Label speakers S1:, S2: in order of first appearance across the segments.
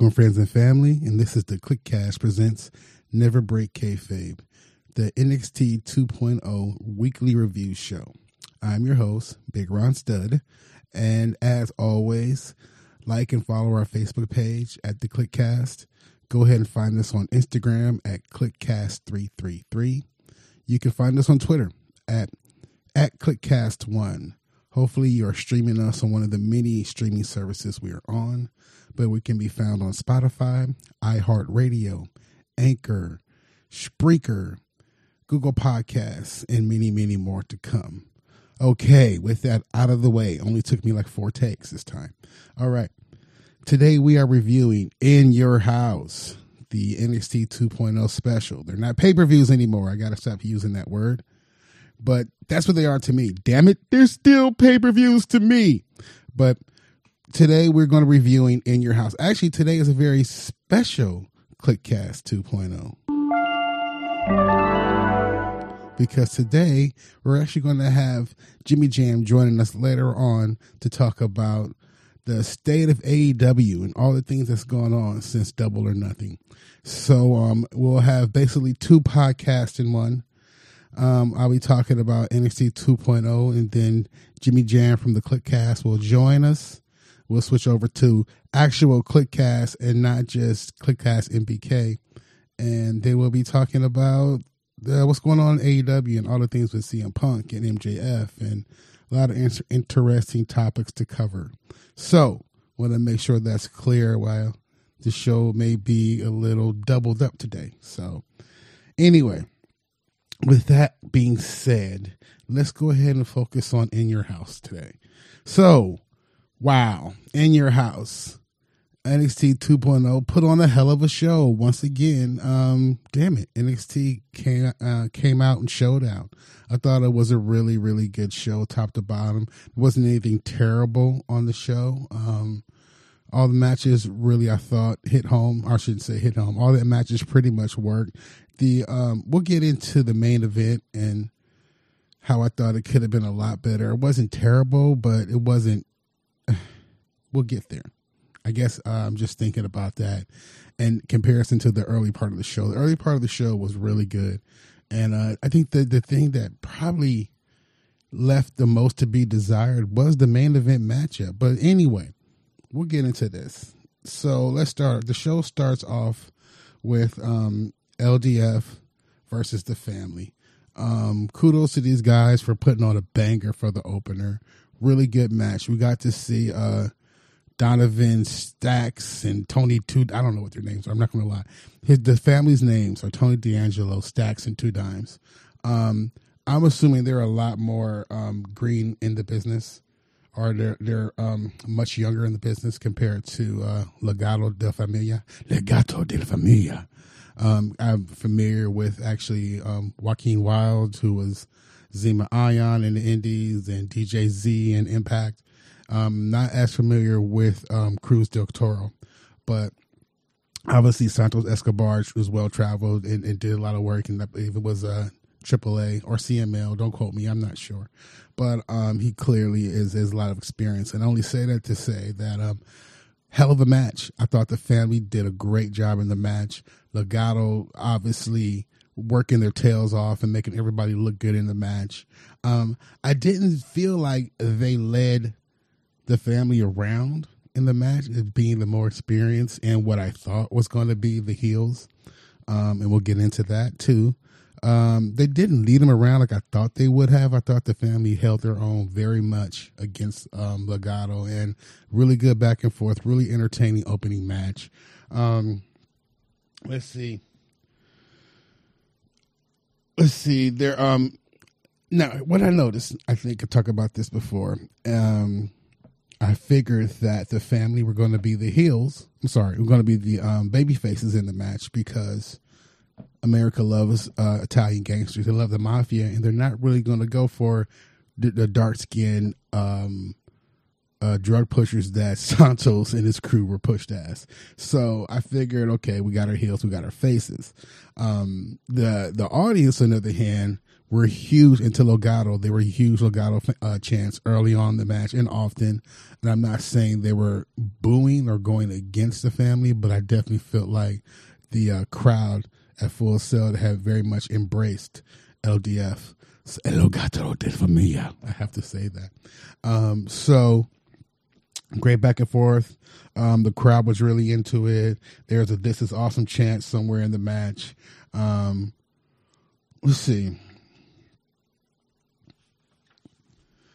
S1: Welcome, friends and family, and this is the CliqueCast presents Never Break Kayfabe, the NXT 2.0 weekly review show. I'm your host, Big Ron Stud, and as always, like and follow our Facebook page at the CliqueCast. Go ahead and find us on Instagram at CliqueCast333. You can find us on Twitter at at CliqueCast1. Hopefully, you are streaming us on one of the many streaming services we are on, but we can be found on Spotify, iHeartRadio, Anchor, Spreaker, Google Podcasts, and many, many more to come. Okay, with that out of the way, only took me like four takes this time. All right. Today we are reviewing In Your House, the NXT 2.0 special. They're not pay per views anymore. I got to stop using that word but that's what they are to me. Damn it, they're still pay per views to me. But today we're going to be reviewing In Your House. Actually, today is a very special CliqueCast 2.0. Because today we're actually going to have Jimmy Jam joining us later on to talk about the state of AEW and all the things that's gone on since Double or Nothing. So um, we'll have basically two podcasts in one. Um, I'll be talking about NXT 2.0, and then Jimmy Jam from the CliqueCast will join us. We'll switch over to actual CliqueCast and not just CliqueCast NBK, and then we'll be talking about uh, what's going on in AEW and all the things with CM Punk and MJF, and a lot of inter- interesting topics to cover. So, want to make sure that's clear while the show may be a little doubled up today. So, anyway with that being said, let's go ahead and focus on In Your House today. So, wow, In Your House. NXT 2.0 put on a hell of a show once again. Um, damn it, NXT came uh, came out and showed out. I thought it was a really really good show, top to bottom. There wasn't anything terrible on the show. Um, all the matches really, I thought, hit home. I shouldn't say hit home. All the matches pretty much worked. The um, we'll get into the main event and how I thought it could have been a lot better. It wasn't terrible, but it wasn't. We'll get there. I guess uh, I'm just thinking about that in comparison to the early part of the show. The early part of the show was really good, and uh, I think the the thing that probably left the most to be desired was the main event matchup. But anyway, we'll get into this. So let's start. The show starts off with um, LDF versus the family. Um, kudos to these guys for putting on a banger for the opener. Really good match. We got to see uh, Donovan Stacks and Tony Two. I don't know what their names are. I'm not going to lie. His the family's names are Tony D'Angelo, Stacks, and Two Dimes. Um, I'm assuming they're a lot more um, green in the business or they're they're um, much younger in the business compared to uh, Legado de Familia. Legado de Familia. Um, I'm familiar with actually um, Joaquin Wilde, who was Zema Ion in the Indies and DJ Z and Impact. Um, not as familiar with um, Cruz del Toro, but obviously Santos Escobar was well traveled and, and, did a lot of work. And if it was a AAA or CMLL, don't quote me, I'm not sure but um, he clearly is has a lot of experience. And I only say that to say that um, hell of a match. I thought the family did a great job in the match. Legado obviously working their tails off and making everybody look good in the match. Um, I didn't feel like they led the family around in the match as being the more experienced and what I thought was going to be the heels. Um, and we'll get into that too. Um, they didn't lead them around like I thought they would have. I thought the family held their own very much against um, Legado and really good back and forth, really entertaining opening match. Um, let's see. Let's see. There. Um. Now, what I noticed, I think I talked about this before. Um, I figured that the family were going to be the heels. I'm sorry, we're going to be the um, baby faces in the match because America loves uh, Italian gangsters. They love the mafia, and they're not really going to go for the, the dark skin um, uh, drug pushers that Santos and his crew were pushed as. So I figured, okay, we got our heels, we got our faces. Um, the the audience, on the other hand, were huge into Legado. They were huge Legado uh, chants early on the match and often. And I'm not saying they were booing or going against the family, but I definitely felt like the uh, crowd at Full Sail had very much embraced LDF. El Legado de Familia. I have to say that. Um, so great back and forth. Um, the crowd was really into it. There's a "This is awesome" chant somewhere in the match. Um, let's see.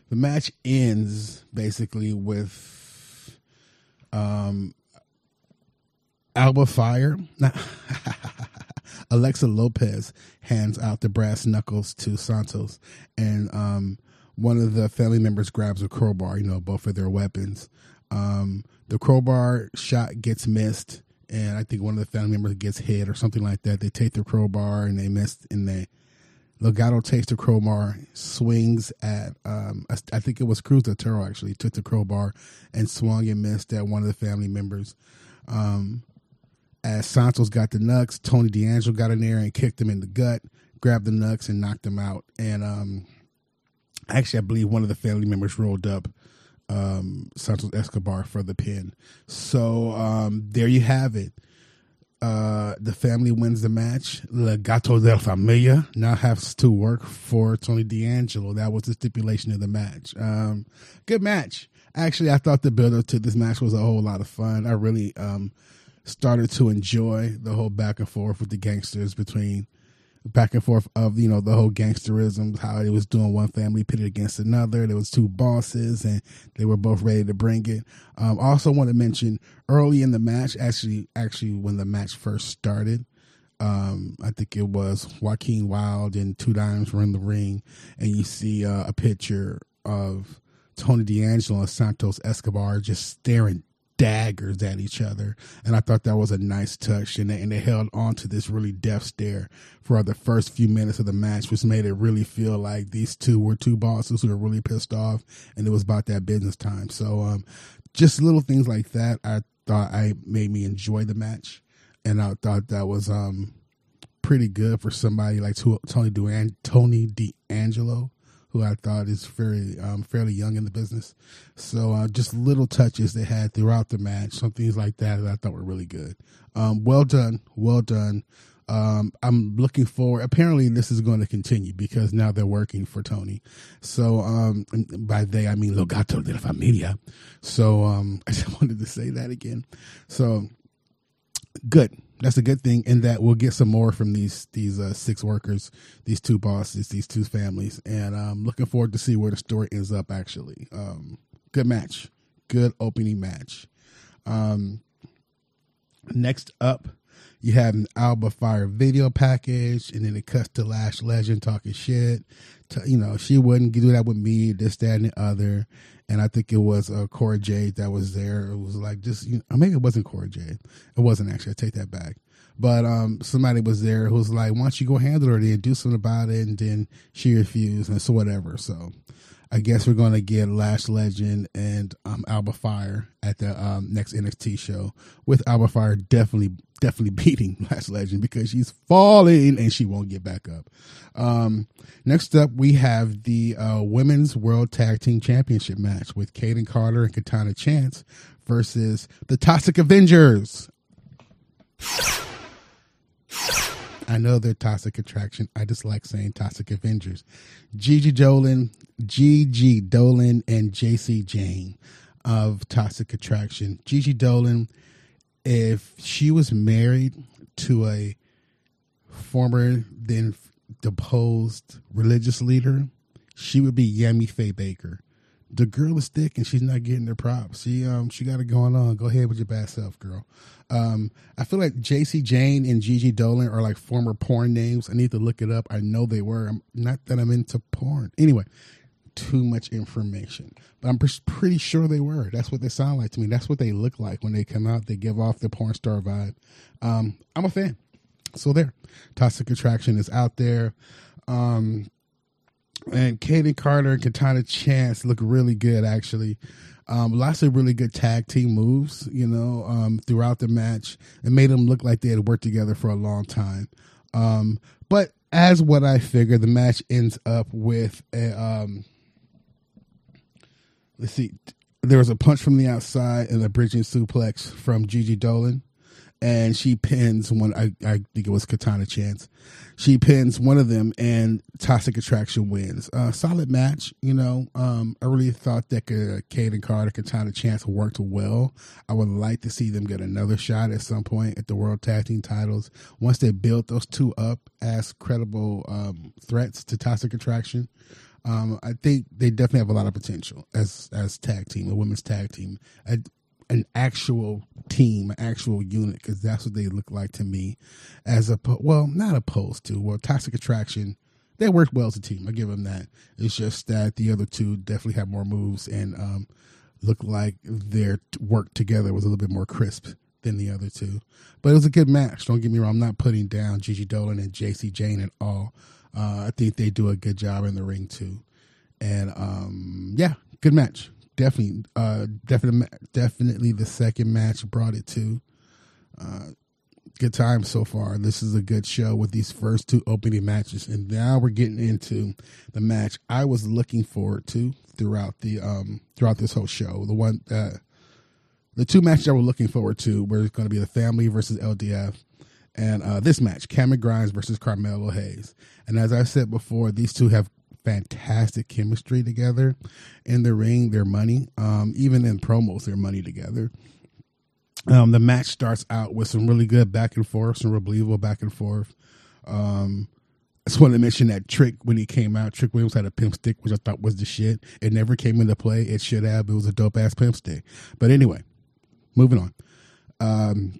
S1: The match ends basically with um, Alba Fyre. Alexa Lopez hands out the brass knuckles to Santos, and um, one of the family members grabs a crowbar. You know, both of their weapons. Um, the crowbar shot gets missed, and I think one of the family members gets hit or something like that. They take the crowbar and they missed, and they Legado takes the crowbar, swings at um, I think it was Cruz de Toro actually took the crowbar and swung and missed at one of the family members. Um, as Santos got the nuts, Tony D'Angelo got in there and kicked him in the gut, grabbed the nuts and knocked him out. And um, actually, I believe one of the family members rolled up um, Santos Escobar for the pin. So um, there you have it. Uh, the family wins the match. Legado del Familia now has to work for Tony D'Angelo. That was the stipulation of the match. Um, good match. Actually, I thought the build up to this match was a whole lot of fun. I really um, started to enjoy the whole back and forth with the gangsters between back and forth of you know the whole gangsterism, how it was doing one family pitted against another. There was two bosses, and they were both ready to bring it. Um, also, want to mention early in the match, actually, actually when the match first started. Um, I think it was Joaquin Wilde and Two Dimes were in the ring, and you see uh, a picture of Tony D'Angelo and Santos Escobar just staring daggers at each other. And I thought that was a nice touch. And they, and they held on to this really death stare for the first few minutes of the match, which made it really feel like these two were two bosses who were really pissed off and it was about that business time. So, um, just little things like that, I thought I made me enjoy the match. And I thought that was, um, pretty good for somebody like Tony Duan, Tony D'Angelo who I thought is very um, fairly young in the business. So uh, just little touches they had throughout the match, some things like that that I thought were really good. Um, well done, well done. Um, I'm looking forward. Apparently, this is going to continue because now they're working for Tony. So, um, by they I mean Logato de la Familia. So, um, I just wanted to say that again. So, good that's a good thing in that we'll get some more from these these uh, six workers, these two bosses, these two families, and I'm um, looking forward to see where the story ends up. Actually, um, good match, good opening match. Um, next up, you have an Alba Fyre video package, and then it cuts to Lash Legend talking shit. To, you know, she wouldn't do that with me, this, that, and the other and I think it was uh, Cora Jade that was there. It was like just you know, maybe it wasn't Cora Jade. It wasn't actually. I take that back. But um, somebody was there who was like, "Why don't you go handle her then, do something about it?" And then she refused, and so whatever. So I guess we're gonna get Lash Legend and um, Alba Fyre at the um, next NXT show with Alba Fyre definitely definitely beating Lash Legend because she's falling and she won't get back up. Um, next up, we have the uh, Women's World Tag Team Championship match with Kayden Carter and Katana Chance versus the Toxic Avengers. I know they're Toxic Attraction. I just like saying Toxic Avengers. Gigi Dolan, Gigi Dolan, and Jacy Jayne of Toxic Attraction. Gigi Dolan if she was married to a former then deposed religious leader, she would be Tammy Faye Bakker. The girl is thick and she's not getting her props. She um she got it going on. Go ahead with your bad self, girl. Um, I feel like Jacy Jayne and Gigi Dolan are like former porn names. I need to look it up. I know they were. I'm not that I'm into porn. Anyway, too much information. But I'm pretty sure they were. That's what they sound like to me. That's what they look like when they come out. They give off the porn star vibe. Um, I'm a fan. So there. Toxic Attraction is out there. Um, and Kayden Carter and Katana Chance look really good, actually. Um, lots of really good tag team moves, you know, um, throughout the match. It made them look like they had worked together for a long time. Um, but as what I figured, the match ends up with a um. Let's see. There was a punch from the outside and a bridging suplex from Gigi Dolan and she pins one. I, I think it was Katana Chance. She pins one of them, and Toxic Attraction wins. Uh, solid match, you know. Um, I really thought that uh, Kayden Carter, Katana Chance worked well. I would like to see them get another shot at some point at the World Tag Team titles once they build those two up as credible um, threats to Toxic Attraction. Um, I think they definitely have a lot of potential as as tag team, a women's tag team. I, an actual team, an actual unit, because that's what they look like to me. As a well, not opposed to well, Toxic Attraction, they work well as a team. I give them that. It's just that the other two definitely have more moves and um, look like their work together was a little bit more crisp than the other two. But it was a good match. Don't get me wrong. I'm not putting down Gigi Dolan and Jacy Jayne at all. Uh, I think they do a good job in the ring too. And um, yeah, good match definitely, uh, definitely, definitely the second match brought it to. Uh, good time so far. This is a good show with these first two opening matches, and now we're getting into the match I was looking forward to throughout the um throughout this whole show. The one, uh, the two matches I was looking forward to were going to be the Family versus LDF, and uh, this match, Cameron Grimes versus Carmelo Hayes. And as I said before, these two have fantastic chemistry together in the ring. Their money, um, even in promos, their money together. Um, the match starts out with some really good back and forth, some believable back and forth. Um, I just wanted to mention that Trick when he came out, Trick Williams had a pimp stick, which I thought was the shit. It never came into play. It should have. It was a dope ass pimp stick. But anyway, moving on. Um,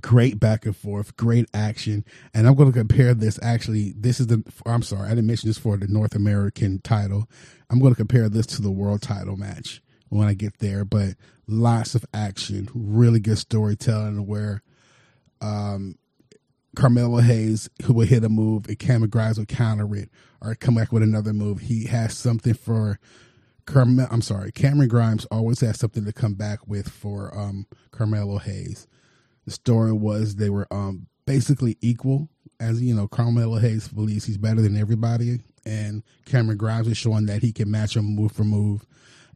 S1: great back and forth, great action. And I'm going to compare this actually. This is the, I'm sorry, I didn't mention this for the North American title. I'm going to compare this to the world title match when I get there, but lots of action, really good storytelling where, um, Carmelo Hayes, who would hit a move, and Cameron Grimes would counter it or come back with another move. He has something for Carmel. I'm sorry, Cameron Grimes always has something to come back with for um, Carmelo Hayes. The story was they were um, basically equal. As you know, Carmelo Hayes believes he's better than everybody, and Cameron Grimes is showing that he can match him move for move.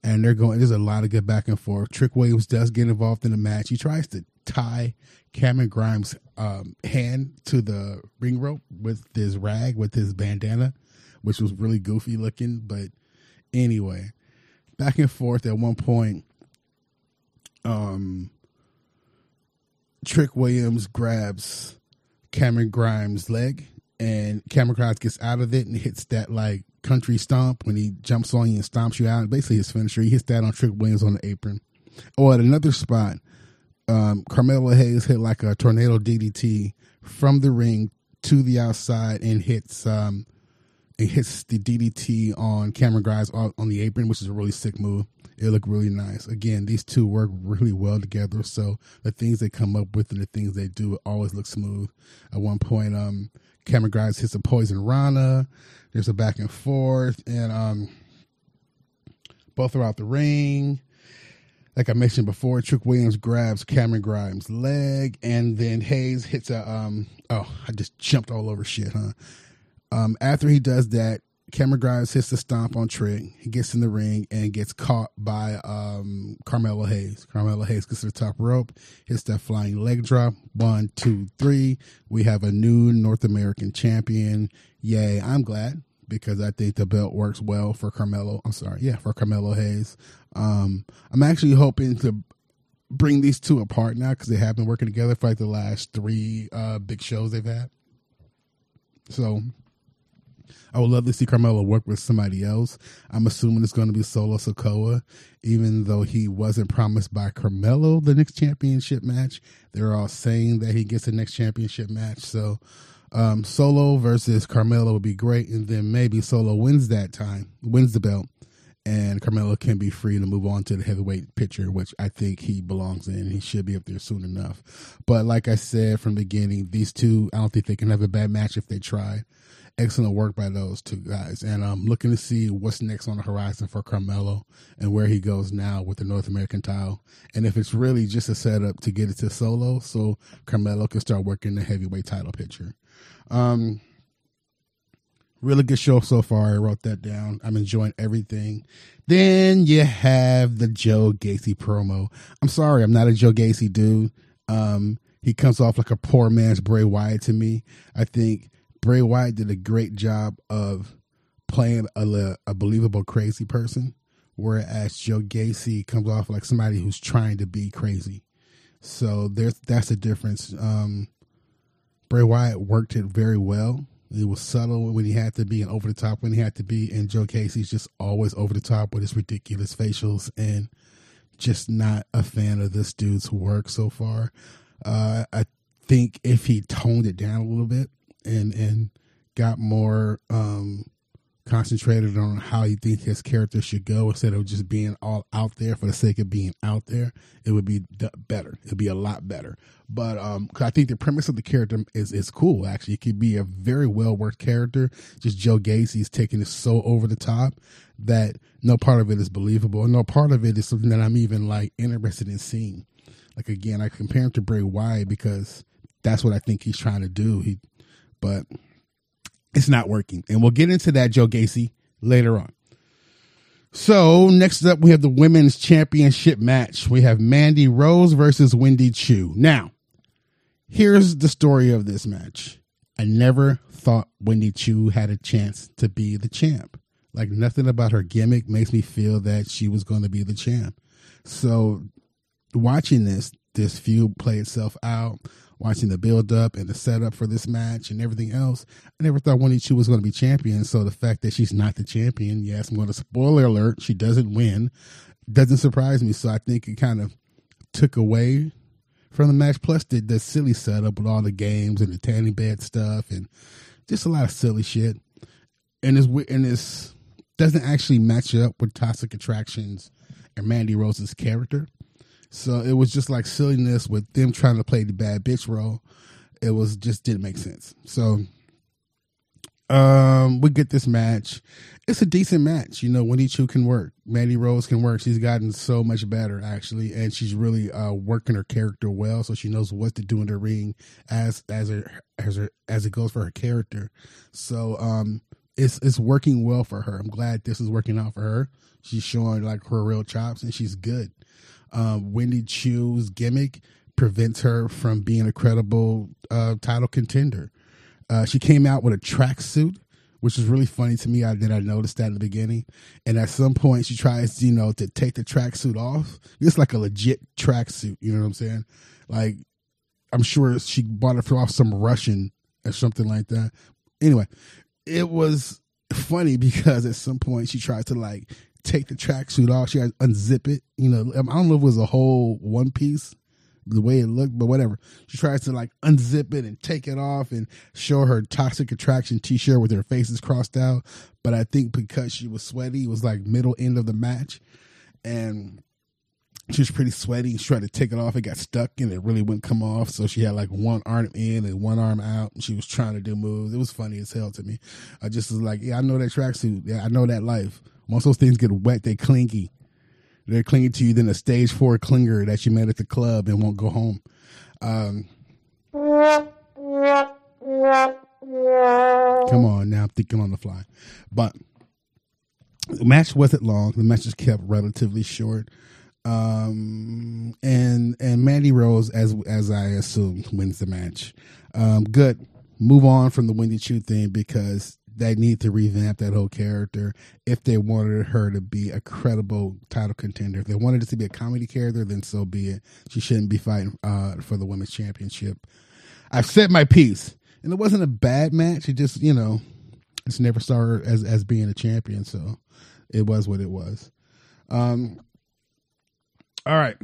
S1: And they're going. There's a lot of good back and forth. Trick Williams does get involved in the match. He tries to tie Cameron Grimes' um, hand to the ring rope with his rag, with his bandana, which was really goofy looking. But anyway, back and forth. At one point, um, Trick Williams grabs Cameron Grimes' leg, and Cameron Grimes gets out of it and hits that like country stomp when he jumps on you and stomps you out. Basically, his finisher. He hits that on Trick Williams on the apron. Or at another spot, um, Carmelo Hayes hit like a tornado DDT from the ring to the outside and hits um, it hits the DDT on Cameron Grimes on the apron, which is a really sick move. It looked really nice. Again, these two work really well together. So the things they come up with and the things they do always look smooth. At one point, um, Cameron Grimes hits a poison Rana. There's a back and forth, and um, both are out the ring. Like I mentioned before, Trick Williams grabs Cameron Grimes' leg, and then Hayes hits a um. Oh, I just jumped all over shit, huh? Um, after he does that, Cameron Grimes hits the stomp on Trick. He gets in the ring and gets caught by um, Carmelo Hayes. Carmelo Hayes gets to the top rope, hits that flying leg drop. One, two, three. We have a new North American champion. Yay. I'm glad because I think the belt works well for Carmelo. I'm sorry. Yeah, for Carmelo Hayes. Um, I'm actually hoping to bring these two apart now because they have been working together for like the last three uh, big shows they've had. So I would love to see Carmelo work with somebody else. I'm assuming it's going to be Solo Sikoa, even though he wasn't promised by Carmelo the next championship match. They're all saying that he gets the next championship match. So um, Solo versus Carmelo would be great, and then maybe Solo wins that time, wins the belt, and Carmelo can be free to move on to the heavyweight picture, which I think he belongs in. He should be up there soon enough. But like I said from the beginning, these two, I don't think they can have a bad match if they try excellent work by those two guys. And I'm looking to see what's next on the horizon for Carmelo and where he goes now with the North American title. And if it's really just a setup to get it to solo so Carmelo can start working the heavyweight title picture. Um, Really good show so far. I wrote that down. I'm enjoying everything. Then you have the Joe Gacy promo. I'm sorry, I'm not a Joe Gacy dude. Um, he comes off like a poor man's Bray Wyatt to me. I think Bray Wyatt did a great job of playing a, a believable crazy person, whereas Joe Gacy comes off like somebody who's trying to be crazy. So there's that's the difference. Um, Bray Wyatt worked it very well. He was subtle when he had to be and over the top when he had to be. And Joe Gacy's just always over the top with his ridiculous facials and just not a fan of this dude's work so far. Uh, I think if he toned it down a little bit and and got more um, concentrated on how he think his character should go instead of just being all out there for the sake of being out there, it would be better. It'd be a lot better. But um, I think the premise of the character is is cool. Actually, it could be a very well worked character. Just Joe Gacy's taking it so over the top that no part of it is believable. No part of it is something that I'm even like interested in seeing. Like again, I compare him to Bray Wyatt because that's what I think he's trying to do. He, but it's not working. And we'll get into that, Joe Gacy, later on. So next up, we have the women's championship match. We have Mandy Rose versus Wendy Choo. Now, here's the story of this match. I never thought Wendy Choo had a chance to be the champ. Like nothing about her gimmick makes me feel that she was going to be the champ. So watching this this feud play itself out, watching the build up and the setup for this match and everything else, I never thought Choo was going to be champion. So the fact that she's not the champion, yes, I'm going to spoiler alert, she doesn't win, doesn't surprise me. So I think it kind of took away from the match. Plus the, the silly setup with all the games and the tanning bed stuff and just a lot of silly shit. And this and this doesn't actually match up with Toxic Attractions and Mandy Rose's character. So it was just like silliness with them trying to play the bad bitch role. It was just didn't make sense. So um we get this match. It's a decent match. You know, Wendy Choo can work. Mandy Rose can work. She's gotten so much better actually, and she's really uh working her character well, so she knows what to do in the ring as as her as her as it goes for her character. So um it's it's working well for her. I'm glad this is working out for her. She's showing like her real chops and she's good um, Wendy Choo's gimmick prevents her from being a credible uh, title contender. Uh, she came out with a tracksuit, which is really funny to me. I did I noticed that in the beginning, and at some point she tries, you know, to take the tracksuit off. It's like a legit tracksuit. You know what I'm saying? Like I'm sure she bought it from off some Russian or something like that. Anyway, it was funny because at some point she tries to like take the tracksuit off. She had to unzip it. You know, I don't know if it was a whole one piece, the way it looked, but whatever. She tries to like unzip it and take it off and show her toxic attraction t-shirt with her faces crossed out. But I think because she was sweaty, it was like middle end of the match, and she was pretty sweaty. She tried to take it off. It got stuck and it really wouldn't come off. So she had like one arm in and one arm out. She was trying to do moves. It was funny as hell to me. I just was like, yeah, I know that tracksuit. Yeah, I know that life. Once those things get wet, they clingy. They're clingy to you than a stage four clinger that you met at the club and won't go home. Um, come on, now I'm thinking on the fly. But the match wasn't long. The match just kept relatively short. Um, and and Mandy Rose, as as I assumed, wins the match. Um, good. Move on from the Wendy Choo thing because they need to revamp that whole character if they wanted her to be a credible title contender. If they wanted it to be a comedy character, then so be it. She shouldn't be fighting uh, for the women's championship. I've said my piece, and it wasn't a bad match. It just you know, it's never started as as being a champion, so it was what it was. Um. All right.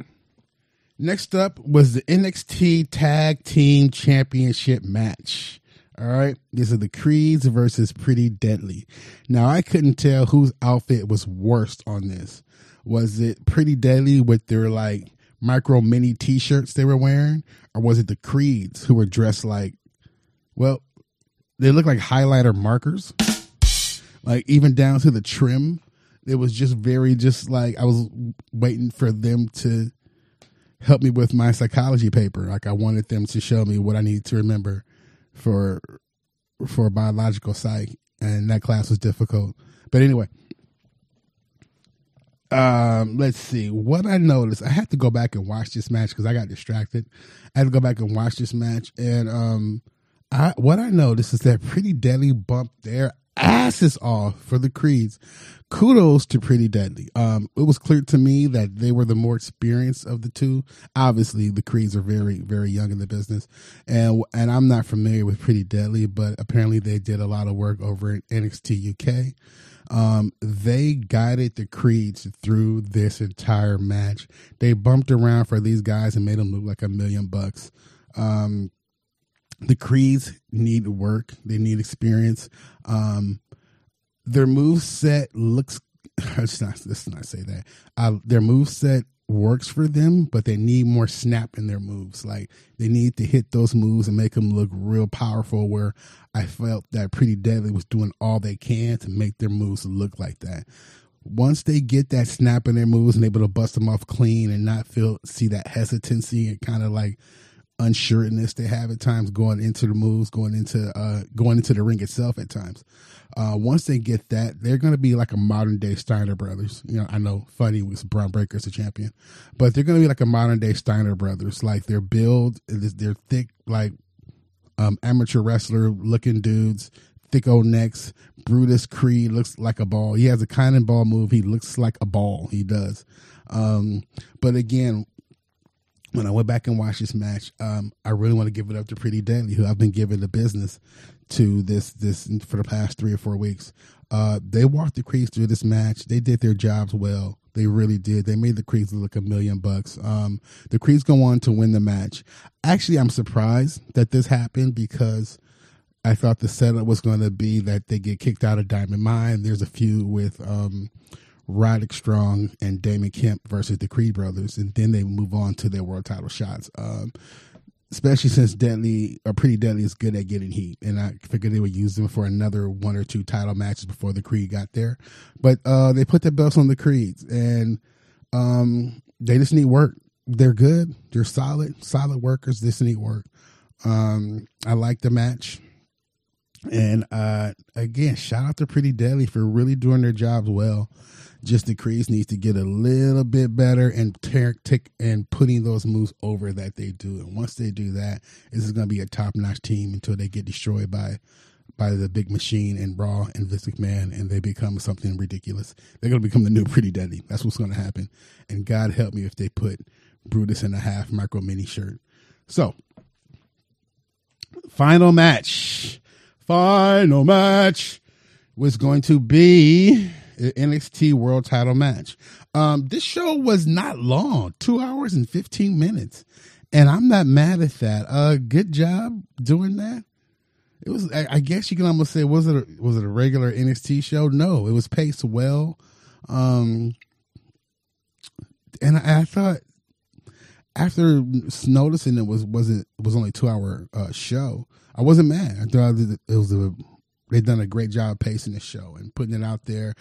S1: Next up was the NXT Tag Team Championship match. All right. These are the Creeds versus Pretty Deadly. Now, I couldn't tell whose outfit was worst on this. Was it Pretty Deadly with their like micro mini t shirts they were wearing? Or was it the Creeds who were dressed like, well, they look like highlighter markers? Like even down to the trim. It was just very, just like I was waiting for them to help me with my psychology paper. Like I wanted them to show me what I need to remember for for biological psych and that class was difficult. But anyway, um, let's see what I noticed. I had to go back and watch this match because I got distracted. I had to go back and watch this match, and um, I what I noticed is that Pretty Deadly bumped their asses off for the Creeds. Kudos to Pretty Deadly. Um, it was clear to me that they were the more experienced of the two. Obviously, the Creeds are very, very young in the business, and and I'm not familiar with Pretty Deadly, but apparently they did a lot of work over at NXT UK. Um, they guided the Creeds through this entire match. They bumped around for these guys and made them look like a million bucks. Um, the Creeds need work. They need experience. Um, their move set looks. Let's not, let's not say that. Uh, their move set works for them, but they need more snap in their moves. Like they need to hit those moves and make them look real powerful. Where I felt that Pretty Deadly was doing all they can to make their moves look like that. Once they get that snap in their moves and able to bust them off clean and not feel see that hesitancy and kind of like unsureness they have at times going into the moves, going into uh going into the ring itself at times. Uh once they get that, they're gonna be like a modern day Steiner Brothers. You know, I know funny was Bron Breakker's a champion, but they're gonna be like a modern day Steiner Brothers. Like their build, they're thick, like um amateur wrestler looking dudes, thick old necks. Brutus Creed looks like a ball. He has a cannonball move. He looks like a ball. He does. Um, but again, when I went back and watched this match, um, I really want to give it up to Pretty Deadly, who I've been giving the business to this this for the past three or four weeks. Uh, they walked the Creeds through this match. They did their jobs well. They really did. They made the Creeds look a million bucks. Um, the Creeds go on to win the match. Actually, I'm surprised that this happened because I thought the setup was going to be that they get kicked out of Diamond Mine. There's a feud with um, Roderick Strong and Damon Kemp versus the Creed brothers, and then they move on to their world title shots. Um, especially since Deadly or Pretty Deadly is good at getting heat, and I figured they would use them for another one or two title matches before the Creed got there. But uh, they put their belts on the Creeds, and um, they just need work. They're good. They're solid, solid workers. This need work. Um, I like the match. And uh, again, shout out to Pretty Deadly for really doing their jobs well just the Creeds needs to get a little bit better and tick and putting those moves over that they do. And once they do that, this is going to be a top notch team until they get destroyed by by the big machine and Raw and Vince McMahon, and they become something ridiculous. They're going to become the new Pretty Deadly. That's what's going to happen. And God help me if they put Brutus in a half micro mini shirt. So, final match. Final match was going to be NXT World Title match. Um, this show was not long, two hours and fifteen minutes, and I'm not mad at that. Uh, good job doing that. It was, I, I guess you can almost say, was it a, was it a regular NXT show? No, it was paced well. Um, and I, I thought after noticing it was wasn't was only two hour uh, show, I wasn't mad. I thought it was a they've done a great job pacing the show and putting it out there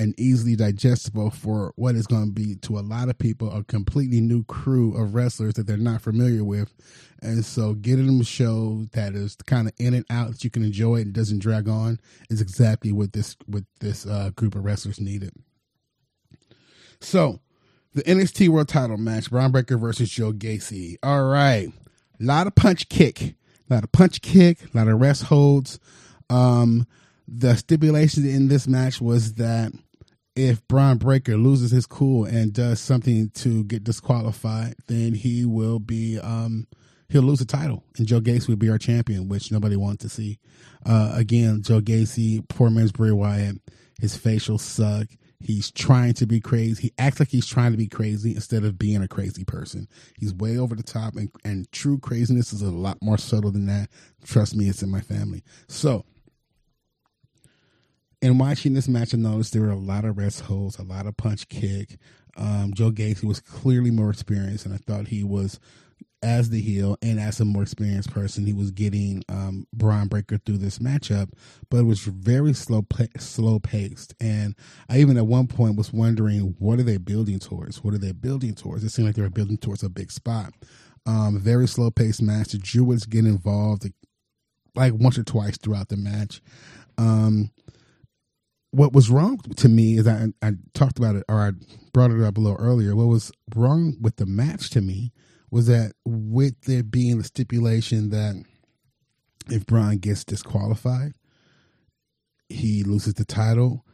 S1: and easily digestible for what is going to be to a lot of people a completely new crew of wrestlers that they're not familiar with. And so getting them a show that is kind of in and out that you can enjoy and doesn't drag on is exactly what this what this uh, group of wrestlers needed. So the NXT World Title match: Bron Breakker versus Joe Gacy. All right, a lot of punch kick, a lot of punch kick, a lot of rest holds. Um, the stipulation in this match was that if Bron Breakker loses his cool and does something to get disqualified, then he will be um, he'll lose the title, and Joe Gacy will be our champion, which nobody wants to see. Uh, again, Joe Gacy, poor man's Bray Wyatt, his facial suck. He's trying to be crazy. He acts like he's trying to be crazy instead of being a crazy person. He's way over the top, and, and true craziness is a lot more subtle than that. Trust me, it's in my family. So in watching this match, I noticed there were a lot of rest holds, a lot of punch kick. Um, Joe Gacy was clearly more experienced, and I thought he was, as the heel and as a more experienced person, he was getting um, Bron Breakker through this matchup, but it was very slow, slow paced. And I even at one point was wondering, what are they building towards? What are they building towards? It seemed like they were building towards a big spot. Um, very slow paced match. The Druids get involved like once or twice throughout the match. Um, what was wrong to me is I, I talked about it or I brought it up a little earlier. What was wrong with the match to me was that with there being the stipulation that if Bron gets disqualified, he loses the title.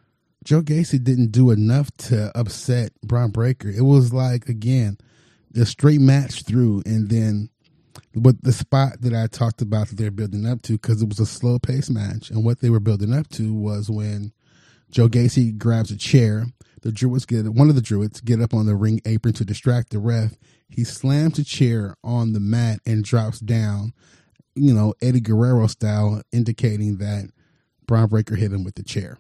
S1: Joe Gacy didn't do enough to upset Bron Breakker. It was like again, a straight match through, and then what the spot that I talked about that they're building up to because it was a slow pace match, and what they were building up to was when Joe Gacy grabs a chair. The Druids get one of the Druids get up on the ring apron to distract the ref. He slams a chair on the mat and drops down, you know, Eddie Guerrero style, indicating that Bron Breakker hit him with the chair.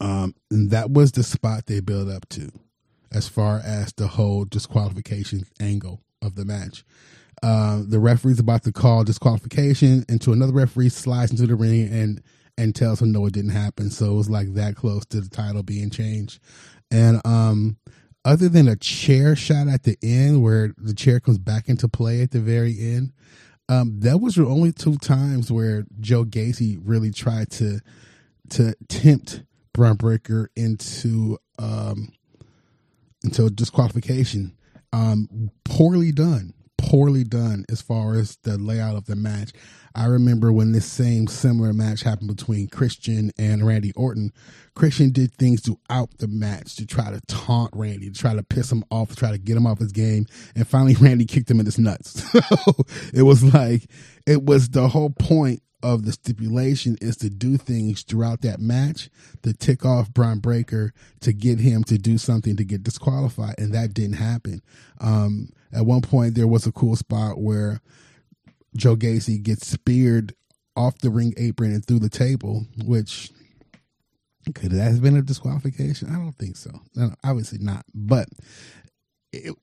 S1: Um, and that was the spot they built up to, as far as the whole disqualification angle of the match. Uh, the referee's about to call disqualification, and to another referee slides into the ring and and tells him no, it didn't happen. So it was like that close to the title being changed. And um, other than a chair shot at the end where the chair comes back into play at the very end, um, that was the only two times where Joe Gacy really tried to to tempt Bron Breakker into um, into disqualification. Um, poorly done, poorly done as far as the layout of the match. I remember when this same similar match happened between Christian and Randy Orton. Christian did things throughout the match to try to taunt Randy, to try to piss him off, to try to get him off his game. And finally, Randy kicked him in his nuts. So it was like, it was the whole point of the stipulation is to do things throughout that match to tick off Bron Breakker to get him to do something to get disqualified, and that didn't happen. Um, at one point, there was a cool spot where Joe Gacy gets speared off the ring apron and through the table, which could that have been a disqualification? I don't think so. No, obviously not. But it,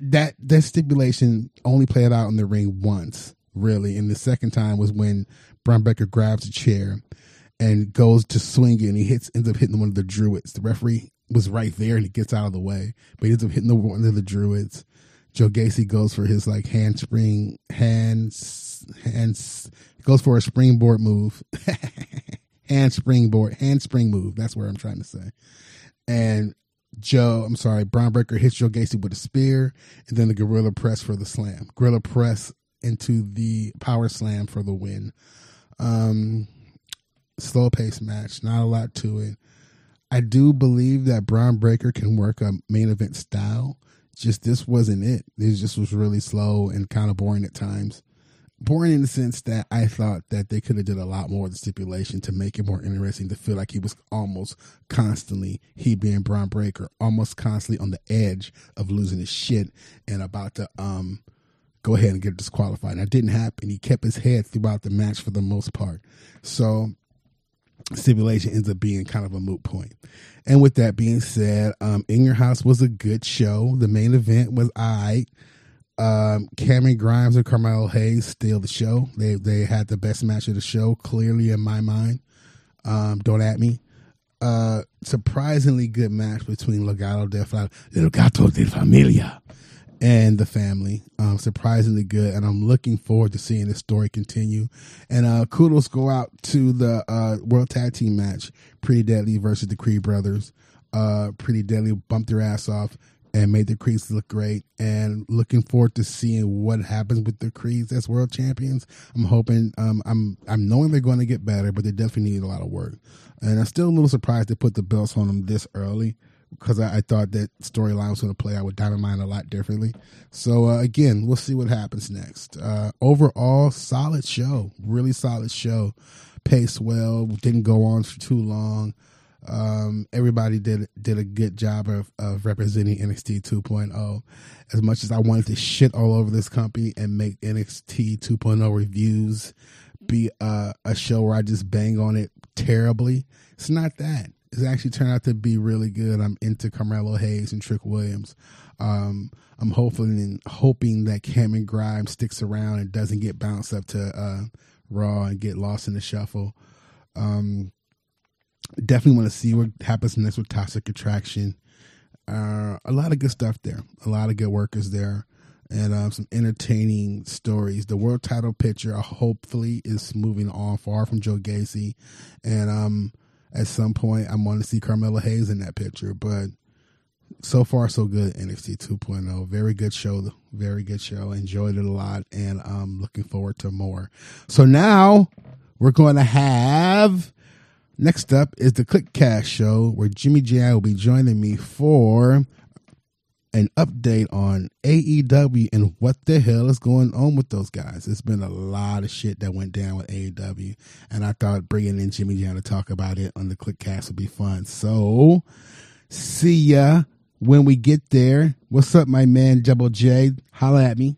S1: that that stipulation only played out in the ring once, really. And the second time was when Bron Breakker grabs a chair and goes to swing it, and he hits ends up hitting one of the druids. The referee was right there, and he gets out of the way, but he ends up hitting the, one of the druids. Joe Gacy goes for his like handspring hands hands goes for a springboard move. hand springboard hand spring move. That's where I'm trying to say. And Joe, I'm sorry, Bron Breakker hits Joe Gacy with a spear, and then the gorilla press for the slam. Gorilla press into the power slam for the win. Um, slow pace match, not a lot to it. I do believe that Bron Breakker can work a main event style just this wasn't it. It just was really slow and kind of boring at times. Boring in the sense that I thought that they could have did a lot more of the stipulation to make it more interesting. To feel like he was almost constantly he being Bron Breakker, almost constantly on the edge of losing his shit and about to um go ahead and get disqualified. And that didn't happen. He kept his head throughout the match for the most part. So stipulation ends up being kind of a moot point. And with that being said, um, In Your House was a good show. The main event was I. Um, Cameron Grimes and Carmelo Hayes steal the show. They they had the best match of the show, clearly in my mind. Um, don't at me. Uh, surprisingly good match between Legado del Legado de Familia and the family. Um, surprisingly good, and I'm looking forward to seeing this story continue. And uh, kudos go out to the uh, World Tag Team match, Pretty Deadly versus the Creed Brothers. Uh, Pretty Deadly bumped their ass off and made the Creeds look great. And looking forward to seeing what happens with the Creeds as world champions. I'm hoping, um, I'm I'm knowing they're going to get better, but they definitely need a lot of work. And I'm still a little surprised they put the belts on them this early because I, I, thought that storyline was going to play out with Diamond Mine a lot differently. So uh, again, we'll see what happens next. Uh, overall, solid show, really solid show. Paced well, didn't go on for too long. Um, everybody did did a good job of, of representing NXT 2.0. As much as I wanted to shit all over this company and make NXT 2.0 reviews be uh, a show where I just bang on it terribly, it's not that it's actually turned out to be really good. I'm into Carmelo Hayes and Trick Williams. Um, I'm hoping hoping that Cameron Grimes sticks around and doesn't get bounced up to uh, Raw and get lost in the shuffle. Um, definitely want to see what happens next with Toxic Attraction. Uh, a lot of good stuff there. A lot of good workers there. and um, some entertaining stories. The world title picture hopefully is moving on far from Joe Gacy, and um, at some point I want to see Carmelo Hayes in that picture. But so far so good. NXT 2.0, very good show, very good show. Enjoyed it a lot, and I'm looking forward to more. So now we're going to have. Next up is the CliqueCast show where Jimmy J will be joining me for an update on AEW and what the hell is going on with those guys. It's been a lot of shit that went down with AEW, and I thought bringing in Jimmy J to talk about it on the CliqueCast would be fun. So, see ya when we get there. What's up, my man, Double J? Holla at me.